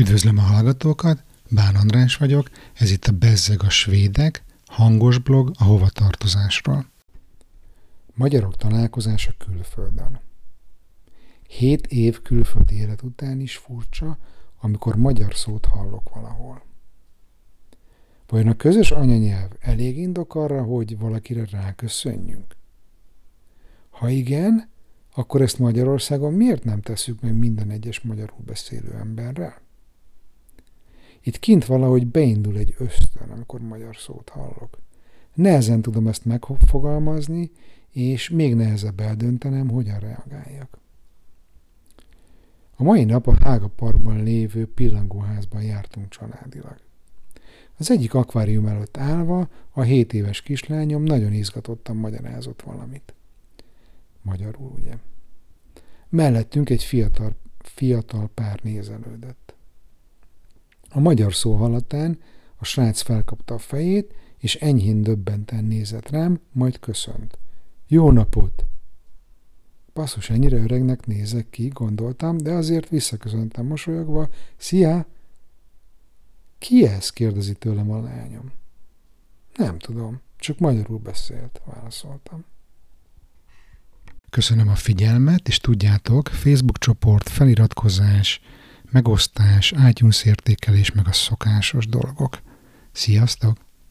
Üdvözlöm a hallgatókat, Bán András vagyok, ez itt a Bezzeg a Svédek, hangos blog a hovatartozásról. Magyarok találkozása külföldön. Hét év külföldi élet után is furcsa, amikor magyar szót hallok valahol. Vajon a közös anyanyelv elég indok arra, hogy valakire ráköszönjünk? Ha igen, akkor ezt Magyarországon miért nem tesszük meg minden egyes magyarul beszélő emberrel? Itt kint valahogy beindul egy ösztön, amikor magyar szót hallok. Nehezen tudom ezt megfogalmazni, és még nehezebb eldöntenem, hogyan reagáljak. A mai nap a Hága Parkban lévő pillangóházban jártunk családilag. Az egyik akvárium előtt állva a 7 éves kislányom nagyon izgatottan magyarázott valamit. Magyarul, ugye? Mellettünk egy fiatal, fiatal pár nézelődött. A magyar szó hallatán a srác felkapta a fejét, és enyhén döbbenten nézett rám, majd köszönt. Jó napot! Passzus, ennyire öregnek nézek ki, gondoltam, de azért visszaköszöntem mosolyogva. Szia! Ki ez? kérdezi tőlem a lányom. Nem tudom, csak magyarul beszélt, válaszoltam. Köszönöm a figyelmet, és tudjátok, Facebook csoport, feliratkozás, megosztás, iTunes értékelés, meg a szokásos dolgok. Sziasztok!